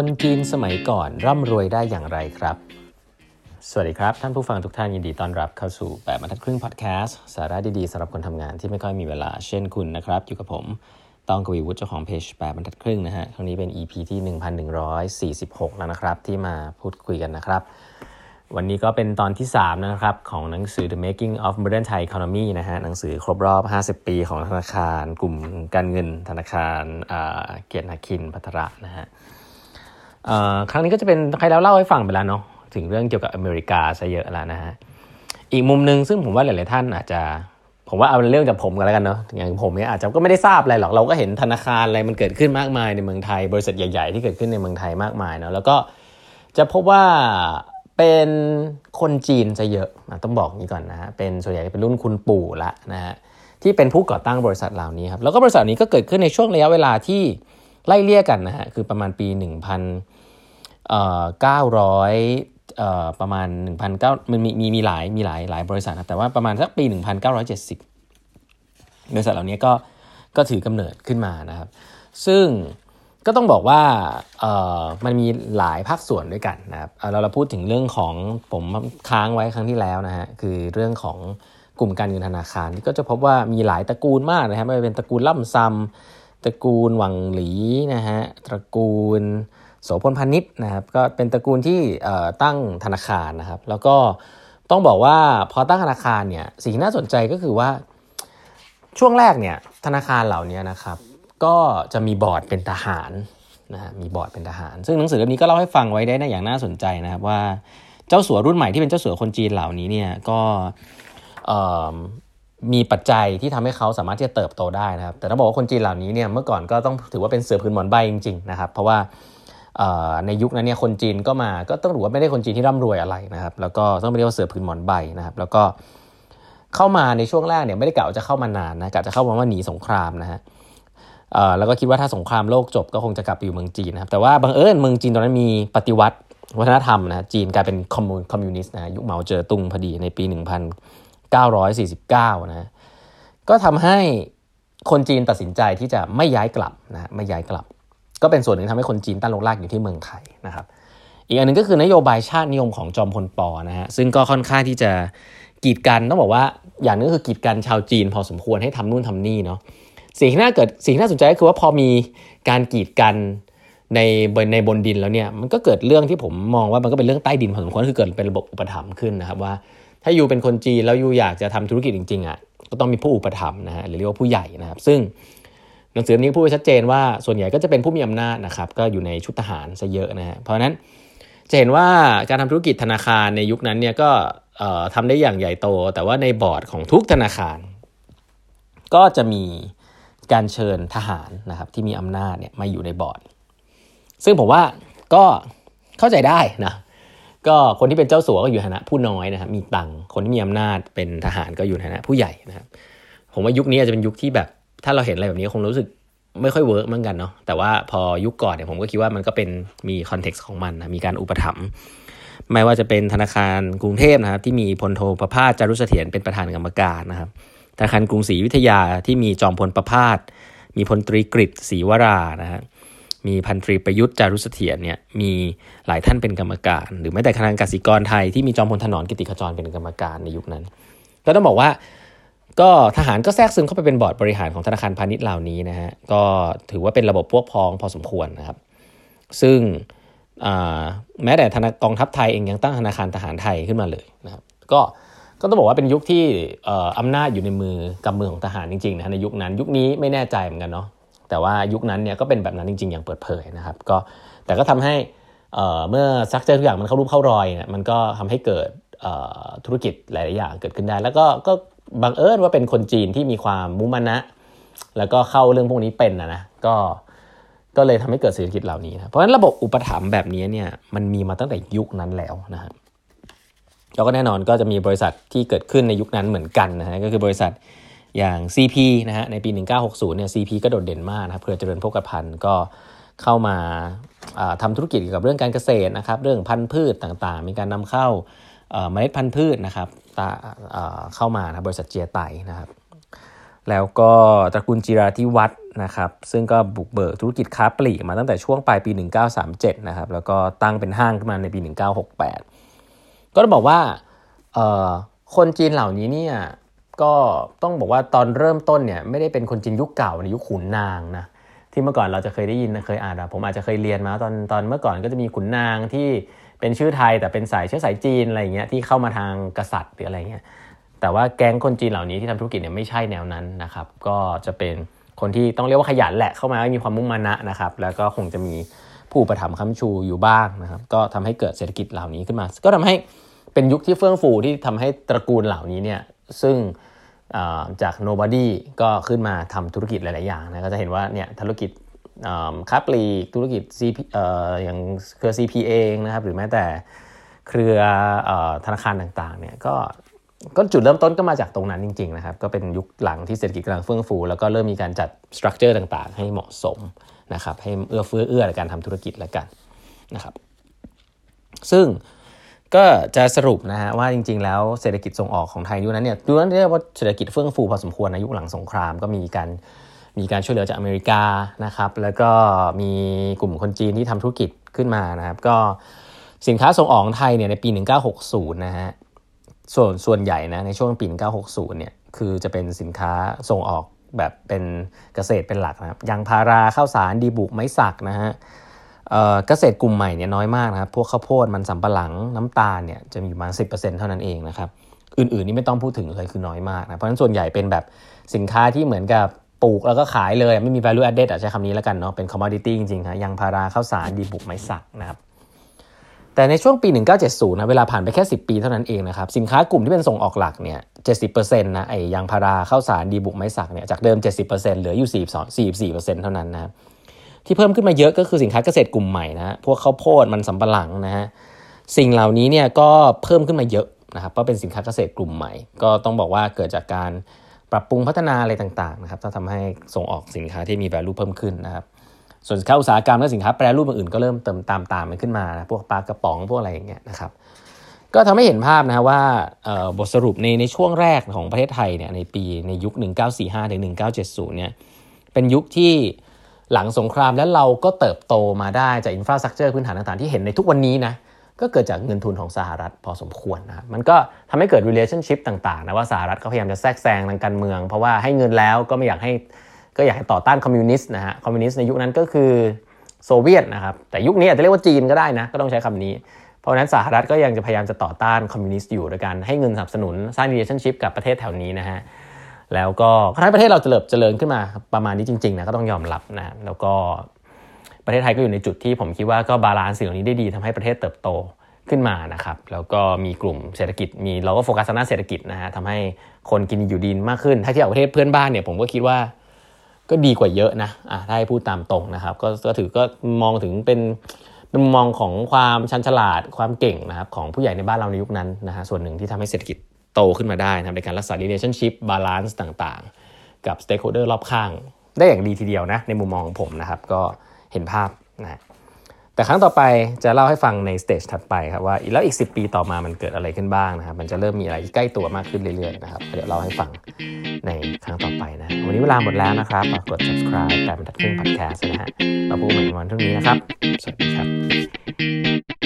คนจีนสมัยก่อนร่ำรวยได้อย่างไรครับ สวัสดีครับ ท่านผู้ฟังทุกท่านยินดีต้อนรับเข้าสู่แบบบรรทัดครึ่งพอดแคสต์สาระดีๆสำหรับคนทำงานที่ไม่ค่อยมีเวลาเช่นคุณนะครับ อยู่กับผมต้องกวีวุฒิเจ้าของเพจแบบบรรทัดครึ่งนะฮะครั้งนี้เป็น EP ที่ 1146 แล้วนะครับ ที่มาพูดคุยกันนะครับ วันนี้ก็เป็นตอนที่ 3 นะครับ ของหนังสือ The Making of Modern Thai Economy นะฮะหนังสือครบรอบ 50 ปีของธนาคาร กลุ่มการเงินธนาคารเกียรตินาคินพัทระนะฮะ ครั้งนี้ก็จะเป็นใครแล้วเล่าให้ฟังไปแล้วเนาะถึงเรื่องเกี่ยวกับอเมริกาซะเยอะแล้วนะฮะอีกมุมหนึ่งซึ่งผมว่าหลายๆท่านอาจจะผมว่าเอาเรื่องจากผมกันแล้วกันเนาะอย่างผมเนี่ยอาจจะก็ไม่ได้ทราบอะไรหรอกเราก็เห็นธนาคารอะไรมันเกิดขึ้นมากมายในเมืองไทย บริษัทใหญ่ ๆ ที่เกิดขึ้นในเมืองไทยมากมายเนาะแล้วก็จะพบว่าเป็นคนจีนจะเยอะต้องบอกนี้ก่อนนะฮะเป็นส่วนใหญ่เป็นรุ่นคุณปู่ละนะฮะที่เป็นผู้ก่อตั้งบริษัทเหล่านี้ครับแล้วก็บริษัทนี้ก็เกิดขึ้นในช่วงระยะเวลาที่ ไล่เลี่ยกันนะฮะคือประมาณปี1 900 ประมาณ 1,900มันมีมีมีหลายมีหลายหลายบริษัทนะแต่ว่าประมาณสักปี 1970 บริษัทเหล่านี้ก็ก็ถือกำเนิดขึ้นมานะครับ ซึ่งก็ต้องบอกว่ามันมีหลายภาคส่วนด้วยกันนะครับเราเราพูดถึงเรื่องของผมค้างไว้ครั้งที่แล้วนะฮะคือเรื่องของกลุ่มการเงินธนาคารที่ก็จะพบว่ามีหลายตระกูลมากนะครับไม่ว่าเป็นตระกูลล่ำซำ ตระกูลหวังหลีนะฮะตระกูลโสภณพนิชนะครับก็เป็นตระกูลที่ตั้งธนาคารนะครับ แล้วก็ต้องบอกว่าพอตั้งธนาคารเนี่ยสิ่งที่น่าสนใจก็คือว่าช่วงแรกเนี่ยธนาคารเหล่านี้นะครับก็จะมีบอร์ดเป็นทหารนะฮะมีบอร์ดเป็นทหาร ซึ่งหนังสือเล่มนี้ก็เล่าให้ฟังไว้ได้นะอย่างน่าสนใจนะครับว่าเจ้าสัวรุ่นใหม่ที่เป็นเจ้าสัวคนจีนเหล่านี้เนี่ยก็ มีปัจจัยที่ทำให้เขาสามารถที่จะเติบโตได้นะครับ แต่ต้องบอกว่าคนจีนเหล่านี้เนี่ยเมื่อก่อนก็ต้องถือว่าเป็นเสือพื้นหมอนใบจริงๆนะครับเพราะว่าในยุคนั้นเนี่ยคนจีนก็มาก็ต้องถือว่าไม่ได้คนจีนที่ร่ำรวยอะไรนะครับ แล้วก็ต้องเรียกว่าเสือพื้นหมอนใบนะครับ แล้วก็เข้ามาในช่วงแรกเนี่ยไม่ได้กะว่าจะเข้ามานานนะกะจะเข้ามาว่าหนีสงครามนะฮะแล้วก็คิดว่าถ้าสงครามโลกจบก็คงจะกลับไปอยู่เมืองจีนนะครับ แต่ว่าบังเอิญเมืองจีนตอนนั้นมีปฏิวัติวัฒนธรรมนะจีนกลายเป็นคอมมูนคอมมิวนิสต์นะยุคเหมาเจ๋อตุงพอดีในปี 949นะก็ทำให้คนจีนตัดสินใจที่จะไม่ย้ายกลับนะไม่ย้ายกลับ ก็เป็นส่วนหนึ่งทำให้คนจีนตั้งรกรากอยู่ที่เมืองไทยนะครับ อีกอันนึงก็คือนโยบายชาตินิยมของจอมพลปอนะฮะซึ่งก็ค่อนข้างที่จะกีดกันต้องบอกว่าอย่างนึงคือกีดกันชาวจีนพอสมควรให้ทำนู่นทำนี่เนาะสิ่งที่น่าเกิดสิ่งที่น่าสนใจก็คือว่าพอมีการกีดกันในในบนดินแล้วเนี่ยมันก็เกิดเรื่องที่ผมมองว่ามันก็เป็นเรื่องใต้ดินพอสมควรคือเกิดเป็นระบบอุปถัมภ์ขึ้นนะครับว่า ถ้ายูเป็นคนจีนแล้วยูอยากจะทำธุรกิจจริงๆอะก็ต้องมีผู้อุปถัมภ์นะฮะหรือเรียกว่าผู้ใหญ่นะครับ ซึ่งหนังสือนี้พูดชัดเจนว่าส่วนใหญ่ก็จะเป็นผู้มีอำนาจนะครับก็อยู่ในชุดทหารซะเยอะนะฮะเพราะฉะนั้นจะเห็นว่าการทำธุรกิจธนาคารในยุคนั้นเนี่ยก็ทำได้อย่างใหญ่โต แต่ว่าในบอร์ดของทุกธนาคาร ก็จะมีการเชิญทหารนะครับที่มีอำนาจเนี่ยมาอยู่ในบอร์ด ซึ่งผมว่าก็เข้าใจได้นะ ก็คนที่เป็นเจ้าสัวก็อยู่ฐานะผู้น้อยนะครับมีตังคนที่มีอำนาจเป็นทหารก็อยู่ฐานะผู้ใหญ่นะครับผมว่ายุคนี้อาจจะเป็นยุคที่แบบ ถ้าเราเห็นอะไรแบบนี้คงรู้สึกไม่ค่อย work เหมือนกันเนาะแต่ว่าพอยุคก่อนเนี่ยผมก็คิดว่ามันก็เป็นมี context ของมันนะมีการอุปถัมภ์ไม่ว่าจะเป็นธนาคารกรุงเทพนะครับที่มีพลโทประภาสจารุเสถียรเป็นประธานกรรมการนะครับธนาคารกรุงศรีวิทยาที่มีจอมพลประพาสมีพลตรีกฤษศรีวรานะฮะ มีพันตรีประยุทธ์จารุเสถียรเนี่ยมีหลายท่านเป็นกรรมการ หรือแม้แต่คณะกสิกรไทยที่มีจอมพลถนอมกิติขจรเป็นกรรมการในยุคนั้น ก็ต้องบอกว่าก็ทหารก็แทรกซึมเข้าไปเป็นบอร์ดบริหารของธนาคารพาณิชย์เหล่านี้นะฮะก็ถือว่าเป็นระบบพวกพ้องพอสมควรนะครับ ซึ่งแม้แต่ธนากองทัพไทยเองยังตั้งธนาคารทหารไทยขึ้นมาเลยนะครับก็ก็ต้องบอกว่าเป็นยุคที่อำนาจอยู่ในมือกำมือของทหารจริงๆนะในยุคนั้น ยุคนี้ไม่แน่ใจเหมือนกันเนาะ แต่ว่ายุคนั้นเนี่ยก็เป็นแบบนั้นจริง ๆ อย่างเปิดเผยนะครับก็แต่ก็ทำให้เมื่อซักเจอทุกอย่างมันเข้ารูปเข้ารอยเนี่ยมันก็ทำให้เกิดธุรกิจหลาย ๆ อย่างเกิดขึ้นได้ แล้วก็ก็บังเอิญว่าเป็นคนจีนที่มีความมุมานะ แล้วก็เข้าเรื่องพวกนี้เป็นนะนะก็ก็เลยทำให้เกิดเศรษฐกิจเหล่านี้นะเพราะฉะนั้นระบบอุปถัมภ์แบบนี้เนี่ยมันมีมาตั้งแต่ยุคนั้นแล้วนะครับแล้วก็แน่นอนก็จะมีบริษัทที่เกิดขึ้นในยุคนั้นเหมือนกันนะฮะก็คือบริษัท อย่าง CP นะฮะในปี 1960เนี่ย CP ก็โดดเด่นมากนะครับเพื่อเจริญโภคภัณฑ์ก็เข้ามาทำธุรกิจเกี่ยวกับเรื่องการเกษตรนะครับเรื่องพันธุ์พืชต่างๆ มีการนำเข้าเมล็ดพันธุ์พืชนะครับเข้ามานะบริษัทเจียไตนะครับแล้วก็ตระกูลจิราธิวัฒนะครับซึ่งก็บุกเบิกธุรกิจค้าปลีกมาตั้งแต่ช่วงปลายปี 1937นะครับแล้วก็ตั้งเป็นห้างขึ้นมาในปี 1968 ก็ต้องบอกว่าคนจีนเหล่านี้เนี่ย ก็ต้องบอกว่าตอนเริ่มต้นเนี่ยไม่ได้เป็นคนจีนยุคเก่าในยุคขุนนางนะที่เมื่อก่อนเราจะเคยได้ยินเคยอ่านผมอาจจะเคยเรียนมาตอนตอนเมื่อก่อนก็จะมีขุนนางที่เป็นชื่อไทยแต่เป็นสายเชื้อสายจีนอะไรเงี้ยที่เข้ามาทางกษัตริย์หรืออะไรเงี้ยแต่ว่าแก๊งคนจีนเหล่านี้ที่ทำธุรกิจเนี่ยไม่ใช่แนวนั้นนะครับ ก็จะเป็นคนที่ต้องเรียกว่าขยันแหละเข้ามามีความมุ่งมั่นนะครับ แล้วก็คงจะมีผู้ประถมค้ำชูอยู่บ้างนะครับ ก็ทำให้เกิดเศรษฐกิจเหล่านี้ขึ้นมา ก็ทำให้เป็นยุคที่เฟื่องฟูที่ทำให้ตระกูลเหล่านี้เนี่ยซึ่ง จาก nobody ก็ขึ้นมาทำธุรกิจหลาย ๆ อย่างนะก็จะเห็นว่าเนี่ยธุรกิจค้าปลีกธุรกิจ CP อย่างเครือ CP เองนะครับหรือแม้แต่เครือธนาคารต่าง ๆ เนี่ยก็ก็จุดเริ่มต้นก็มาจากตรงนั้นจริง ๆ นะครับ ก็เป็นยุคหลังที่เศรษฐกิจกำลังเฟื่องฟู แล้วก็เริ่มมีการจัดสตรัคเจอร์ต่าง ๆ ให้เหมาะสมนะครับให้เอื้อเฟื้อเอื้อในการทำธุรกิจแล้วกันนะครับซึ่ง ก็จะสรุปนะฮะว่าจริง ๆ แล้วเศรษฐกิจส่งออกของไทยยุคนั้นเนี่ยยุคนั้นเรียกว่าเศรษฐกิจเฟื่องฟูพอสมควรในยุคหลังสงครามก็มีการมีการช่วยเหลือจากอเมริกานะครับแล้วก็มีกลุ่มคนจีนที่ทำธุรกิจขึ้นมานะครับก็สินค้าส่งออกไทยเนี่ยในปี 1960 นะฮะส่วนส่วนใหญ่นะในช่วงปี 1960 เนี่ยคือจะเป็นสินค้าส่งออกแบบเป็นเกษตรเป็นหลักนะครับยางพาราข้าวสารดีบุกไม้สักนะฮะ เกษตรกลุ่มใหม่เนี่ยน้อยมากนะครับ พวกข้าวโพดมันสำปะหลังน้ำตาลเนี่ยจะมีประมาณ10%เท่านั้นเองนะครับ อื่นๆนี่ไม่ต้องพูดถึงเลยคือน้อยมากนะ เพราะฉะนั้นส่วนใหญ่เป็นแบบสินค้าที่เหมือนกับปลูกแล้วก็ขายเลยไม่มี value added ใช้คำนี้แล้วกันเนาะเป็น commodity จริงๆครับยางพาราข้าวสารดีบุกไม้สักนะครับแต่ในช่วงปี 1970นะเวลาผ่านไปแค่ 10 ปีเท่านั้นเองนะครับสินค้ากลุ่มที่เป็นส่งออกหลักเนี่ย70%นะไอ้ยางพาราข้าวสารดีบุกไม้สักเนี่ยจากเดิม 70%เหลืออยู่ 42 44%เท่านั้นนะครับ ที่เพิ่มขึ้นมาเยอะก็คือสินค้าเกษตรกลุ่มใหม่นะพวกข้าวโพดมันสำปะหลังนะฮะสิ่งเหล่านี้เนี่ยก็เพิ่มขึ้นมาเยอะนะครับเพราะเป็นสินค้าเกษตรกลุ่มใหม่ ก็ต้องบอกว่าเกิดจากการปรับปรุงพัฒนาอะไรต่างๆนะครับทำให้ส่งออกสินค้าที่มี value เพิ่มขึ้นนะครับส่วนสินค้าอุตสาหกรรมและสินค้าแปรรูปอื่นก็เริ่มเติมตามตามมันขึ้นมาพวกปลากระป๋องพวกอะไรอย่างเงี้ยนะครับก็ทำให้เห็นภาพนะว่าบทสรุปในในช่วงแรกของประเทศไทยเนี่ยในปีในยุค 1945ถึง1970เนี่ยเป็นยุคที่ หลังสงครามแล้วเราก็เติบโตมาได้จากอินฟราสตรักเจอร์พื้นฐานต่างๆที่เห็นในทุกวันนี้นะก็เกิดจากเงินทุนของสหรัฐพอสมควรนะมันก็ทำให้เกิด relationship ต่างๆนะว่าสหรัฐเขาพยายามจะแทรกแซงทางการเมือง เพราะว่าให้เงินแล้วก็ไม่อยากให้ก็อยากให้ต่อต้านคอมมิวนิสต์นะฮะคอมมิวนิสต์ในยุคนั้นก็คือโซเวียตนะครับแต่ยุคนี้อาจจะเรียกว่าจีนก็ได้นะก็ต้องใช้คำนี้ เพราะฉะนั้นสหรัฐก็ยังจะพยายามจะต่อต้านคอมมิวนิสต์อยู่โดยการให้เงินสนับสนุนสร้าง relationship กับประเทศแถวนี้นะฮะ แล้วก็ถ้าประเทศเราจะเริเจริญขึ้นมาประมาณนี้จริงๆนะก็ต้องยอมรับนะแล้วก็ประเทศไทยก็อยู่ในจุดที่ผมคิดว่าก็ balance สิ่งเหล่านี้ได้ดีทำให้ประเทศเติบโตขึ้นมานะครับแล้วก็มีกลุ่มเศรษฐกิจมีเราก็โฟกัสทางด้านเศรษฐกิจนะฮะทำให้คนกินอยู่ดีมากขึ้น ถ้าเทียบกับประเทศเพื่อนบ้านเนี่ยผมก็คิดว่าก็ดีกว่าเยอะนะอะถ้าให้พูดตามตรงนะครับก็ก็ถือก็มองถึงเป็นมุมมองของความชันฉลาดความเก่งนะครับของผู้ใหญ่ในบ้านเราในยุคนั้นนะฮะส่วนหนึ่งที่ทำให้เศรษฐกิจ โตขึ้นมาได้นะในการรักษา relationship balance ต่างๆ กับ stakeholder รอบข้าง ได้อย่างดีทีเดียวนะในมุมมองของผมนะครับก็เห็นภาพนะแต่ครั้งต่อไปจะเล่าให้ฟังในสเตจถัดไปครับว่าแล้วอีก 10 ปีต่อมามันเกิดอะไรขึ้นบ้างนะครับ มันจะเริ่มมีอะไรที่ใกล้ตัวมากขึ้นเรื่อยๆนะครับเดี๋ยวเล่าให้ฟังในครั้งต่อไปนะวันนี้เวลาหมดแล้วนะครับกด subscribe แปดบรรทัดครึ่ง podcast นะฮะเราพบกันใหม่วันพรุ่งนี้นะครับ สวัสดีครับ